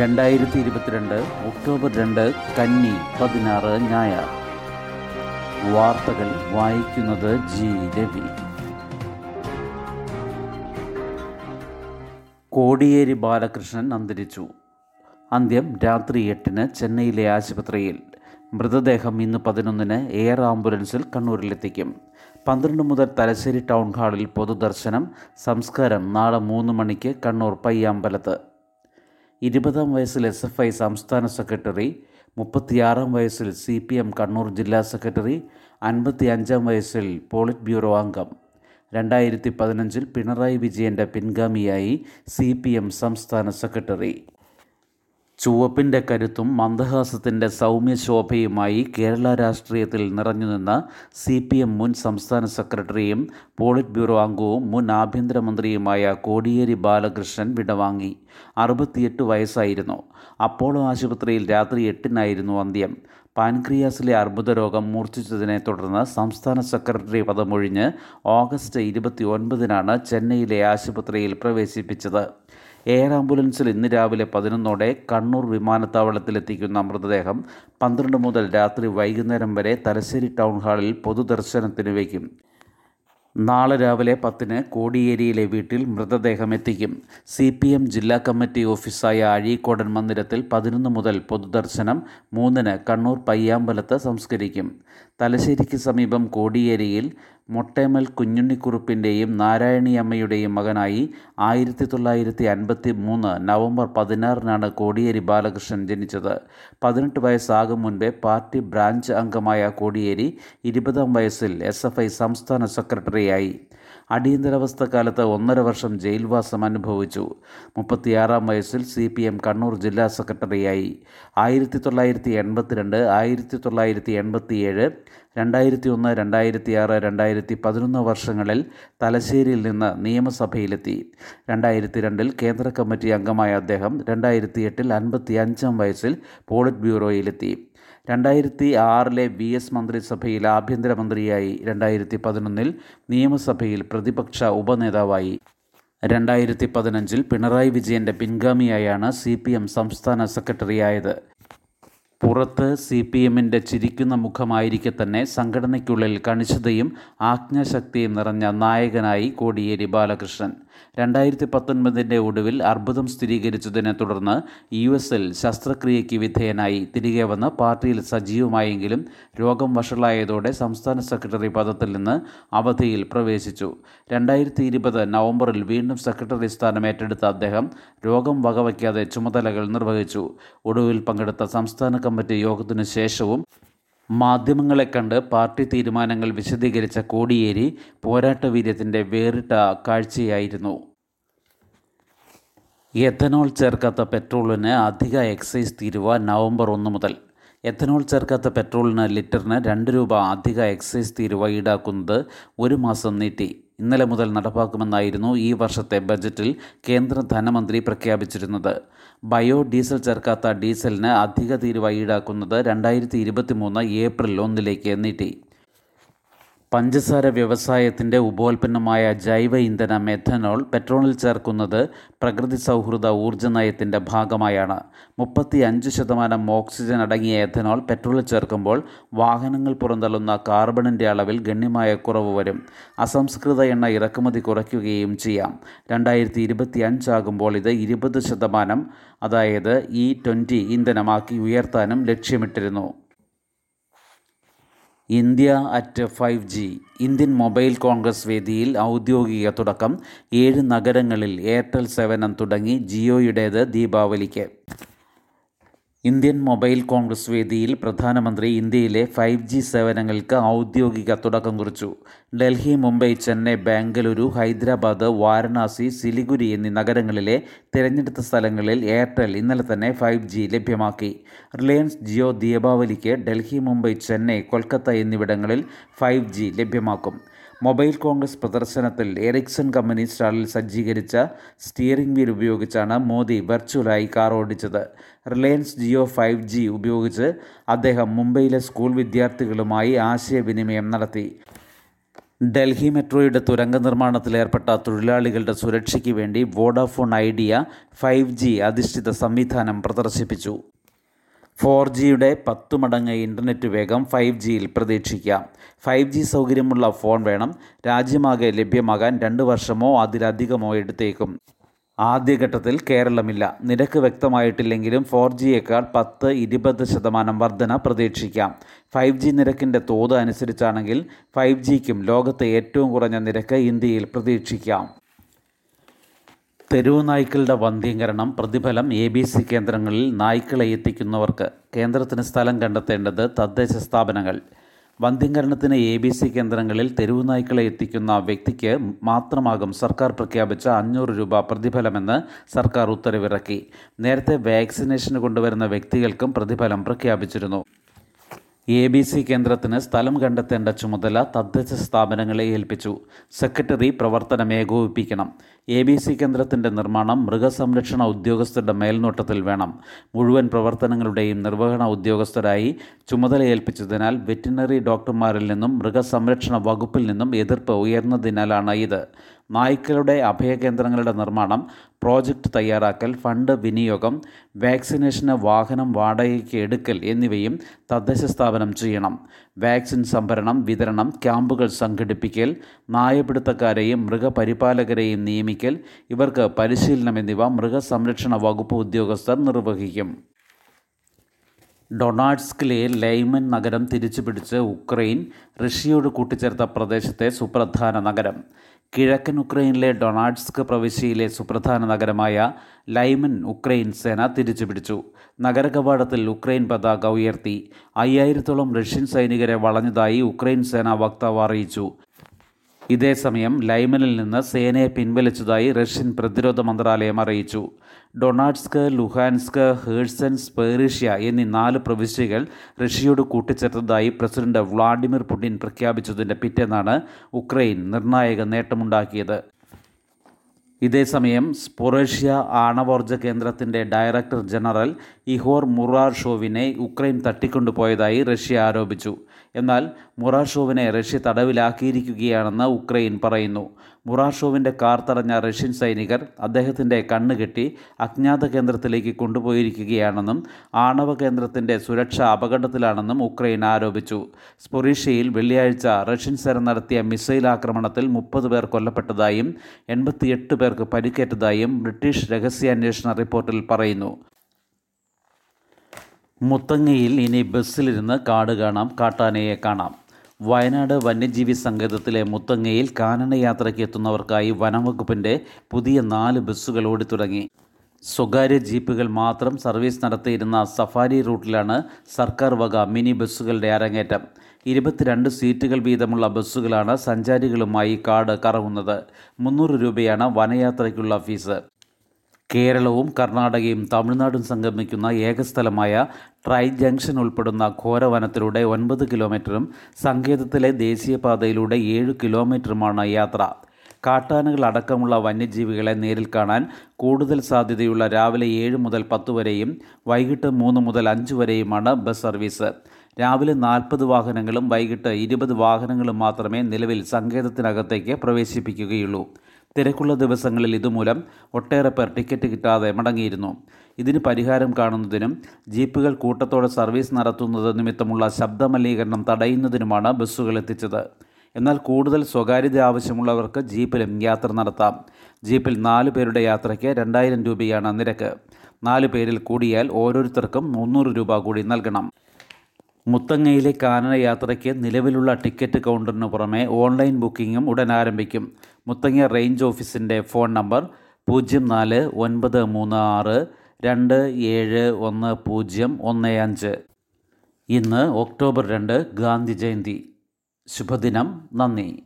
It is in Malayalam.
രണ്ടായിരത്തി ഇരുപത്തിരണ്ട് ഒക്ടോബർ രണ്ട് കന്നി പതിനാറ് ഞായർ വാർത്തകൾ വായിക്കുന്നത് ജി. രവി. കോടിയേരി ബാലകൃഷ്ണൻ അന്തരിച്ചു. അന്ത്യം രാത്രി എട്ടിന് ചെന്നൈയിലെ ആശുപത്രിയിൽ. മൃതദേഹം ഇന്ന് പതിനൊന്നിന് എയർ ആംബുലൻസിൽ കണ്ണൂരിലെത്തിക്കും. പന്ത്രണ്ട് മുതൽ തലശ്ശേരി ടൗൺ ഹാളിൽ പൊതുദർശനം സംസ്കാരം നാളെ മൂന്ന് മണിക്ക് കണ്ണൂർ പയ്യാമ്പലത്ത്. ഇരുപതാം വയസ്സിൽ എസ് എഫ് ഐ സംസ്ഥാന സെക്രട്ടറി മുപ്പത്തിയാറാം വയസ്സിൽ സി പി എം കണ്ണൂർ ജില്ലാ സെക്രട്ടറി അൻപത്തി അഞ്ചാം വയസ്സിൽ പോളിറ്റ് ബ്യൂറോ അംഗം. രണ്ടായിരത്തി പതിനഞ്ചിൽ പിണറായി വിജയന്റെ പിൻഗാമിയായി സി പി എം സംസ്ഥാന സെക്രട്ടറി. ചുവപ്പിന്റെ കരുത്തും മന്ദഹാസത്തിന്റെ സൗമ്യശോഭയുമായി കേരള രാഷ്ട്രീയത്തിൽ നിറഞ്ഞുനിന്ന സി പി എം മുൻ സംസ്ഥാന സെക്രട്ടറിയും പോളിറ്റ് ബ്യൂറോ അംഗവും മുൻ ആഭ്യന്തരമന്ത്രിയുമായ കോടിയേരി ബാലകൃഷ്ണൻ വിടവാങ്ങി. അറുപത്തിയെട്ട് വയസ്സായിരുന്നു. അപ്പോളോ ആശുപത്രിയിൽ രാത്രി എട്ടിനായിരുന്നു അന്ത്യം. പാൻക്രിയാസിലെ അർബുദ രോഗം മൂർച്ഛിച്ചതിനെ തുടർന്ന് സംസ്ഥാന സെക്രട്ടറി പദമൊഴിഞ്ഞ് ഓഗസ്റ്റ് ഇരുപത്തി ഒൻപതിനാണ് ചെന്നൈയിലെ ആശുപത്രിയിൽ പ്രവേശിപ്പിച്ചത്. എയർ ആംബുലൻസിൽ ഇന്ന് രാവിലെ പതിനൊന്നോടെ കണ്ണൂർ വിമാനത്താവളത്തിലെത്തിക്കുന്ന മൃതദേഹം പന്ത്രണ്ട് മുതൽ രാത്രി വൈകുന്നേരം വരെ തലശ്ശേരി ടൗൺ ഹാളിൽ പൊതുദർശനത്തിന് വയ്ക്കും നാളെ രാവിലെ പത്തിന് കോടിയേരിയിലെ വീട്ടിൽ മൃതദേഹം എത്തിക്കും. സി പി എം ജില്ലാ കമ്മിറ്റി ഓഫീസായ അഴീക്കോടൻ മന്ദിരത്തിൽ പതിനൊന്ന് മുതൽ പൊതുദർശനം മൂന്നിന് കണ്ണൂർ പയ്യാമ്പലത്ത് സംസ്കരിക്കും. തലശ്ശേരിക്ക് സമീപം കോടിയേരിയിൽ മൊട്ടേമൽ കുഞ്ഞുണ്ണിക്കുറുപ്പിന്റെയും നാരായണിയമ്മയുടെയും മകനായി ആയിരത്തി തൊള്ളായിരത്തി അൻപത്തി മൂന്ന് നവംബർ പതിനാറിനാണ് കോടിയേരി ബാലകൃഷ്ണൻ ജനിച്ചത്. പതിനെട്ട് വയസ്സാകും മുൻപേ പാർട്ടി ബ്രാഞ്ച് അംഗമായ കോടിയേരി ഇരുപതാം വയസ്സിൽ എസ് സംസ്ഥാന സെക്രട്ടറിയായി. അടിയന്തരാവസ്ഥ കാലത്ത് ഒന്നര വർഷം ജയിൽവാസം അനുഭവിച്ചു. മുപ്പത്തിയാറാം വയസ്സിൽ സി പി എം കണ്ണൂർ ജില്ലാ സെക്രട്ടറിയായി. ആയിരത്തി തൊള്ളായിരത്തി എൺപത്തിരണ്ട് ആയിരത്തി തൊള്ളായിരത്തി എൺപത്തിയേഴ് രണ്ടായിരത്തി ഒന്ന് രണ്ടായിരത്തി ആറ് രണ്ടായിരത്തി പതിനൊന്ന് വർഷങ്ങളിൽ തലശ്ശേരിയിൽ നിന്ന് നിയമസഭയിലെത്തി. രണ്ടായിരത്തി രണ്ടിൽ കേന്ദ്ര കമ്മിറ്റി അംഗമായ അദ്ദേഹം രണ്ടായിരത്തി എട്ടിൽ അൻപത്തി അഞ്ചാം വയസ്സിൽ പോളിറ്റ് ബ്യൂറോയിലെത്തി രണ്ടായിരത്തി ആറിലെ വി എസ് മന്ത്രിസഭയിൽ ആഭ്യന്തരമന്ത്രിയായി രണ്ടായിരത്തി പതിനൊന്നിൽ നിയമസഭയിൽ പ്രതിപക്ഷ ഉപനേതാവായി. രണ്ടായിരത്തി പതിനഞ്ചിൽ പിണറായി വിജയന്റെ പിൻഗാമിയായാണ് സി പി എം സംസ്ഥാന സെക്രട്ടറിയായത്. പുറത്ത് സി പി എമ്മിന്റെ ചിരിക്കുന്ന മുഖമായിരിക്കെ തന്നെ സംഘടനയ്ക്കുള്ളിൽ കണിശതയും ആജ്ഞാശക്തിയും നിറഞ്ഞ നായകനായി കോടിയേരി ബാലകൃഷ്ണൻ. രണ്ടായിരത്തി പത്തൊൻപതിന്റെ ഒടുവിൽ അർബുദം സ്ഥിരീകരിച്ചതിനെ തുടർന്ന് യു എസിൽ ശസ്ത്രക്രിയയ്ക്ക് വിധേയനായി തിരികെ വന്ന് പാർട്ടിയിൽ സജീവമായെങ്കിലും രോഗം വഷളായതോടെ സംസ്ഥാന സെക്രട്ടറി പദത്തിൽ നിന്ന് അവധിയിൽ പ്രവേശിച്ചു. രണ്ടായിരത്തി ഇരുപത് നവംബറിൽ വീണ്ടും സെക്രട്ടറി സ്ഥാനം ഏറ്റെടുത്ത അദ്ദേഹം രോഗം വകവയ്ക്കാതെ ചുമതലകൾ നിർവഹിച്ചു. ഒടുവിൽ പങ്കെടുത്ത സംസ്ഥാന കമ്മിറ്റി യോഗത്തിനു ശേഷവും മാധ്യമങ്ങളെ കണ്ട് പാർട്ടി തീരുമാനങ്ങൾ വിശദീകരിച്ച കോടിയേരി പോരാട്ടവീര്യത്തിന്റെ വേറിട്ട കാഴ്ചയായിരുന്നു. എഥനോൾ ചേർക്കാത്ത പെട്രോളിന് അധിക എക്സൈസ് തീരുവ നവംബർ ഒന്ന് മുതൽ. എഥനോൾ ചേർക്കാത്ത പെട്രോളിന് ലിറ്ററിന് രണ്ട് രൂപ അധിക എക്സൈസ് തീരുവ ഈടാക്കുന്നത് ഒരു മാസം നീട്ടി. ഇന്നലെ മുതൽ നടപ്പാക്കുമെന്നായിരുന്നു ഈ വർഷത്തെ ബജറ്റിൽ കേന്ദ്ര ധനമന്ത്രി പ്രഖ്യാപിച്ചിരുന്നത്. ബയോ ഡീസൽ ചേർക്കാത്ത ഡീസലിന് അധിക തീരുവ ഈടാക്കുന്നത് രണ്ടായിരത്തി ഏപ്രിൽ ഒന്നിലേക്ക് നീട്ടി. പഞ്ചസാര വ്യവസായത്തിന്റെ ഉപോൽപ്പന്നമായ ജൈവ ഇന്ധന മെഥനോൾ പെട്രോളിൽ ചേർക്കുന്നത് പ്രകൃതി സൗഹൃദ ഊർജ നയത്തിന്റെ ഭാഗമായാണ്. മുപ്പത്തി അഞ്ച് ശതമാനം ഓക്സിജൻ അടങ്ങിയ എഥനോൾ പെട്രോളിൽ ചേർക്കുമ്പോൾ വാഹനങ്ങൾ പുറന്തള്ളുന്ന കാർബണിന്റെ അളവിൽ ഗണ്യമായ കുറവ് വരും. അസംസ്കൃത എണ്ണ ഇറക്കുമതി കുറയ്ക്കുകയും ചെയ്യാം. രണ്ടായിരത്തി ഇരുപത്തി അഞ്ചാകുമ്പോൾ ഇത് ഇരുപത് ശതമാനം അതായത് ഇ ട്വന്റി ഇന്ധനമാക്കി ഉയർത്താനും ലക്ഷ്യമിട്ടിരുന്നു. India at five G. Indian mobile Congress വേദിയിൽ ഔദ്യോഗിക തുടക്കം. ഏഴ് നഗരങ്ങളിൽ എയർടെൽ സേവനം തുടങ്ങി ജിയോയുടേത് ദീപാവലിക്ക്. ഇന്ത്യൻ മൊബൈൽ കോൺഗ്രസ് വേദിയിൽ പ്രധാനമന്ത്രി ഇന്ത്യയിലെ ഫൈവ് ജി സേവനങ്ങൾക്ക് ഔദ്യോഗിക തുടക്കം കുറിച്ചു. ഡൽഹി മുംബൈ ചെന്നൈ ബാംഗ്ലൂരു ഹൈദരാബാദ് വാരണാസി സിലിഗുരി എന്നീ നഗരങ്ങളിലെ തിരഞ്ഞെടുത്ത സ്ഥലങ്ങളിൽ എയർടെൽ ഇന്നലെ തന്നെ ഫൈവ് ജി ലഭ്യമാക്കി. റിലയൻസ് ജിയോ ദീപാവലിക്ക് ഡൽഹി മുംബൈ ചെന്നൈ കൊൽക്കത്ത എന്നിവിടങ്ങളിൽ ഫൈവ് ലഭ്യമാക്കും. മൊബൈൽ കോൺഗ്രസ് പ്രദർശനത്തിൽ എറിക്സൺ കമ്പനി സ്റ്റാളിൽ സജ്ജീകരിച്ച സ്റ്റിയറിംഗ് വീൽ ഉപയോഗിച്ചാണ് മോദി വെർച്വലായി കാർ ഓടിച്ചത്. റിലയൻസ് ജിയോ ഫൈവ് ജി ഉപയോഗിച്ച് അദ്ദേഹം മുംബൈയിലെ സ്കൂൾ വിദ്യാർത്ഥികളുമായി ആശയവിനിമയം നടത്തി. ഡൽഹി മെട്രോയുടെ തുരങ്ക നിർമ്മാണത്തിലേർപ്പെട്ട തൊഴിലാളികളുടെ സുരക്ഷയ്ക്ക് വേണ്ടി വോഡാഫോൺ ഐഡിയ ഫൈവ് ജി അധിഷ്ഠിത സംവിധാനം പ്രദർശിപ്പിച്ചു. ഫോർ ജിയുടെ പത്തു മടങ്ങ് ഇന്റർനെറ്റ് വേഗം ഫൈവ് ജിയിൽ പ്രതീക്ഷിക്കാം. ഫൈവ് ജി സൗകര്യമുള്ള ഫോൺ വേണം. രാജ്യമാകെ ലഭ്യമാകാൻ രണ്ട് വർഷമോ അതിലധികമോ എടുത്തേക്കും. ആദ്യഘട്ടത്തിൽ കേരളമില്ല. നിരക്ക് വ്യക്തമായിട്ടില്ലെങ്കിലും ഫോർ ജിയേക്കാൾ പത്ത് ഇരുപത് ശതമാനം വർധന പ്രതീക്ഷിക്കാം. ഫൈവ് ജി നിരക്കിന്റെ തോത് അനുസരിച്ചാണെങ്കിൽ ഫൈവ് ജിക്കും ലോകത്തെ ഏറ്റവും കുറഞ്ഞ നിരക്ക് ഇന്ത്യയിൽ പ്രതീക്ഷിക്കാം. തെരുവ് നായ്ക്കളുടെ വന്ധ്യീകരണം പ്രതിഫലം എ ബി സി കേന്ദ്രങ്ങളിൽ നായ്ക്കളെ എത്തിക്കുന്നവർക്ക് കേന്ദ്രത്തിന് സ്ഥലം കണ്ടെത്തേണ്ടത് തദ്ദേശ സ്ഥാപനങ്ങൾ. വന്ധ്യീകരണത്തിന് എ ബി സി കേന്ദ്രങ്ങളിൽ തെരുവ് നായ്ക്കളെ എത്തിക്കുന്ന വ്യക്തിക്ക് മാത്രമാകും സർക്കാർ പ്രഖ്യാപിച്ച അഞ്ഞൂറ് രൂപ പ്രതിഫലമെന്ന് സർക്കാർ ഉത്തരവിറക്കി. നേരത്തെ വാക്സിനേഷന് കൊണ്ടുവരുന്ന വ്യക്തികൾക്കും പ്രതിഫലം പ്രഖ്യാപിച്ചിരുന്നു. എ ബി സി കേന്ദ്രത്തിന് സ്ഥലം കണ്ടെത്തേണ്ട ചുമതല തദ്ദേശ സ്ഥാപനങ്ങളെ ഏൽപ്പിച്ചു. സെക്രട്ടറി പ്രവർത്തനം ഏകോപിപ്പിക്കണം. എ ബി സി കേന്ദ്രത്തിന്റെ നിർമ്മാണം മൃഗസംരക്ഷണ ഉദ്യോഗസ്ഥരുടെ മേൽനോട്ടത്തിൽ വേണം. മുഴുവൻ പ്രവർത്തനങ്ങളുടെയും നിർവഹണ ഉദ്യോഗസ്ഥരായി ചുമതല ഏൽപ്പിച്ചതിനാൽ വെറ്റിനറി ഡോക്ടർമാരിൽ നിന്നും മൃഗസംരക്ഷണ വകുപ്പിൽ നിന്നും എതിർപ്പ് ഉയർന്നതിനാലാണ് ഇത്. നായ്ക്കളുടെ അഭയകേന്ദ്രങ്ങളുടെ നിർമ്മാണം പ്രോജക്റ്റ് തയ്യാറാക്കൽ ഫണ്ട് വിനിയോഗം വാക്സിനേഷന് വാഹനം വാടകയ്ക്ക് എടുക്കൽ എന്നിവയും തദ്ദേശ സ്ഥാപനം ചെയ്യണം. വാക്സിൻ സംഭരണം വിതരണം ക്യാമ്പുകൾ സംഘടിപ്പിക്കൽ നായപിടുത്തക്കാരെയും മൃഗപരിപാലകരെയും നിയമിക്കൽ ഇവർക്ക് പരിശീലനം എന്നിവ മൃഗസംരക്ഷണ വകുപ്പ് ഉദ്യോഗസ്ഥർ നിർവഹിക്കും. ഡൊണാഡ്സ്കിലെ ലൈമൻ നഗരം തിരിച്ചുപിടിച്ച് ഉക്രൈൻ റഷ്യയോട് കൂട്ടിച്ചേർത്ത പ്രദേശത്തെ സുപ്രധാന നഗരം. കിഴക്കൻ ഉക്രൈനിലെ ഡൊണാൾഡ്സ്ക് പ്രവിശ്യയിലെ സുപ്രധാന നഗരമായ ലൈമൻ ഉക്രൈൻ സേന തിരിച്ചുപിടിച്ചു. നഗരകവാടത്തിൽ ഉക്രൈൻ പതാക ഉയർത്തി. അയ്യായിരത്തോളം റഷ്യൻ സൈനികരെ വളഞ്ഞതായി ഉക്രൈൻ സേനാ വക്താവ് അറിയിച്ചു. ഇതേസമയം ലൈമനിൽ നിന്ന് സേനയെ പിൻവലിച്ചതായി റഷ്യൻ പ്രതിരോധ മന്ത്രാലയം അറിയിച്ചു. ഡൊണാഡ്സ്ക് ലുഹാൻസ്ക് ഹേഴ്സൻ സ്പേറിഷ്യ എന്നീ നാല് പ്രവിശ്യകൾ റഷ്യയോട് കൂട്ടിച്ചേർത്തതായി പ്രസിഡന്റ് വ്ളാഡിമിർ പുടിൻ പ്രഖ്യാപിച്ചതിന്റെ പിറ്റേന്നാണ് ഉക്രൈൻ നിർണായക നേട്ടമുണ്ടാക്കിയത്. ഇതേസമയം സ്പൊറേഷ്യ ആണവോർജ കേന്ദ്രത്തിന്റെ ഡയറക്ടർ ജനറൽ ഇഹോർ മുറാർഷോവിനെ ഉക്രൈൻ തട്ടിക്കൊണ്ടുപോയതായി റഷ്യ ആരോപിച്ചു. എന്നാൽ മുറാഷോവിനെ റഷ്യ തടവിലാക്കിയിരിക്കുകയാണെന്ന് ഉക്രൈൻ പറയുന്നു. മുറാഷോവിന്റെ കാർ തടഞ്ഞ റഷ്യൻ സൈനികർ അദ്ദേഹത്തിന്റെ കണ്ണുകെട്ടി അജ്ഞാത കേന്ദ്രത്തിലേക്ക് കൊണ്ടുപോയിരിക്കുകയാണെന്നും ആണവ കേന്ദ്രത്തിന്റെ സുരക്ഷ അപകടത്തിലാണെന്നും ഉക്രൈൻ ആരോപിച്ചു. സ്പൊറീഷ്യയിൽ വെള്ളിയാഴ്ച റഷ്യൻ സേന നടത്തിയ മിസൈൽ ആക്രമണത്തിൽ മുപ്പത് പേർ കൊല്ലപ്പെട്ടതായും എൺപത്തിയെട്ട് പേർക്ക് പരിക്കേറ്റതായും ബ്രിട്ടീഷ് രഹസ്യാന്വേഷണ റിപ്പോർട്ടിൽ പറയുന്നു. മുത്തങ്ങയിൽ ഇനി ബസ്സിലിരുന്ന് കാട് കാണാം കാട്ടാനയെ കാണാം. വയനാട് വന്യജീവി സങ്കേതത്തിലെ മുത്തങ്ങയിൽ കാനനയാത്രയ്ക്ക് എത്തുന്നവർക്കായി വനംവകുപ്പിന്റെ പുതിയ നാല് ബസ്സുകൾ ഓടിത്തുടങ്ങി. സ്വകാര്യ ജീപ്പുകൾ മാത്രം സർവീസ് നടത്തിയിരുന്ന സഫാരി റൂട്ടിലാണ് സർക്കാർ വക മിനി ബസ്സുകളുടെ അരങ്ങേറ്റം. ഇരുപത്തിരണ്ട് സീറ്റുകൾ വീതമുള്ള ബസ്സുകളാണ് സഞ്ചാരികളുമായി കാട് കറങ്ങുന്നത്. മുന്നൂറ് രൂപയാണ് വനയാത്രയ്ക്കുള്ള ഫീസ്. കേരളവും കർണാടകയും തമിഴ്നാടും സംഗമിക്കുന്ന ഏകസ്ഥലമായ ട്രൈ ജംഗ്ഷൻ ഉൾപ്പെടുന്ന ഘോരവനത്തിലൂടെ ഒൻപത് കിലോമീറ്ററും സങ്കേതത്തിലെ ദേശീയപാതയിലൂടെ ഏഴ് കിലോമീറ്ററുമാണ് യാത്ര. കാട്ടാനകൾ അടക്കമുള്ള വന്യജീവികളെ നേരിൽ കാണാൻ കൂടുതൽ സാധ്യതയുള്ള രാവിലെ ഏഴ് മുതൽ പത്ത് വരെയും വൈകിട്ട് മൂന്ന് മുതൽ അഞ്ച് വരെയുമാണ് ബസ് സർവീസ്. രാവിലെ നാൽപ്പത് വാഹനങ്ങളും വൈകിട്ട് ഇരുപത് വാഹനങ്ങളും മാത്രമേ നിലവിൽ സങ്കേതത്തിനകത്തേക്ക് പ്രവേശിപ്പിക്കുകയുള്ളൂ. തിരക്കുള്ള ദിവസങ്ങളിൽ ഇതുമൂലം ഒട്ടേറെ പേർ ടിക്കറ്റ് കിട്ടാതെ മടങ്ങിയിരുന്നു. ഇതിന് പരിഹാരം കാണുന്നതിനും ജീപ്പുകൾ കൂട്ടത്തോടെ സർവീസ് നടത്തുന്നത് നിമിത്തമുള്ള ശബ്ദമലിനീകരണം തടയുന്നതിനുമാണ് ബസ്സുകൾ എത്തിച്ചത്. എന്നാൽ കൂടുതൽ സ്വകാര്യത ആവശ്യമുള്ളവർക്ക് ജീപ്പിലും യാത്ര നടത്താം. ജീപ്പിൽ നാല് പേരുടെ യാത്രയ്ക്ക് രണ്ടായിരം രൂപയാണ് നിരക്ക്. നാല് പേരിൽ കൂടിയാൽ ഓരോരുത്തർക്കും മുന്നൂറ് രൂപ കൂടി നൽകണം. മുത്തങ്ങയിലെ കാനന യാത്രയ്ക്ക് നിലവിലുള്ള ടിക്കറ്റ് കൗണ്ടറിന് പുറമെ ഓൺലൈൻ ബുക്കിംഗും ഉടൻ ആരംഭിക്കും. മുത്തങ്ങ റേഞ്ച് ഓഫീസിന്റെ ഫോൺ നമ്പർ പൂജ്യം നാല് ഒൻപത് മൂന്ന് ആറ് രണ്ട് ഏഴ് ഒന്ന് പൂജ്യം ഒന്ന് അഞ്ച്. ഇന്ന് ഒക്ടോബർ രണ്ട് ഗാന്ധി ജയന്തി. ശുഭദിനം. നന്ദി.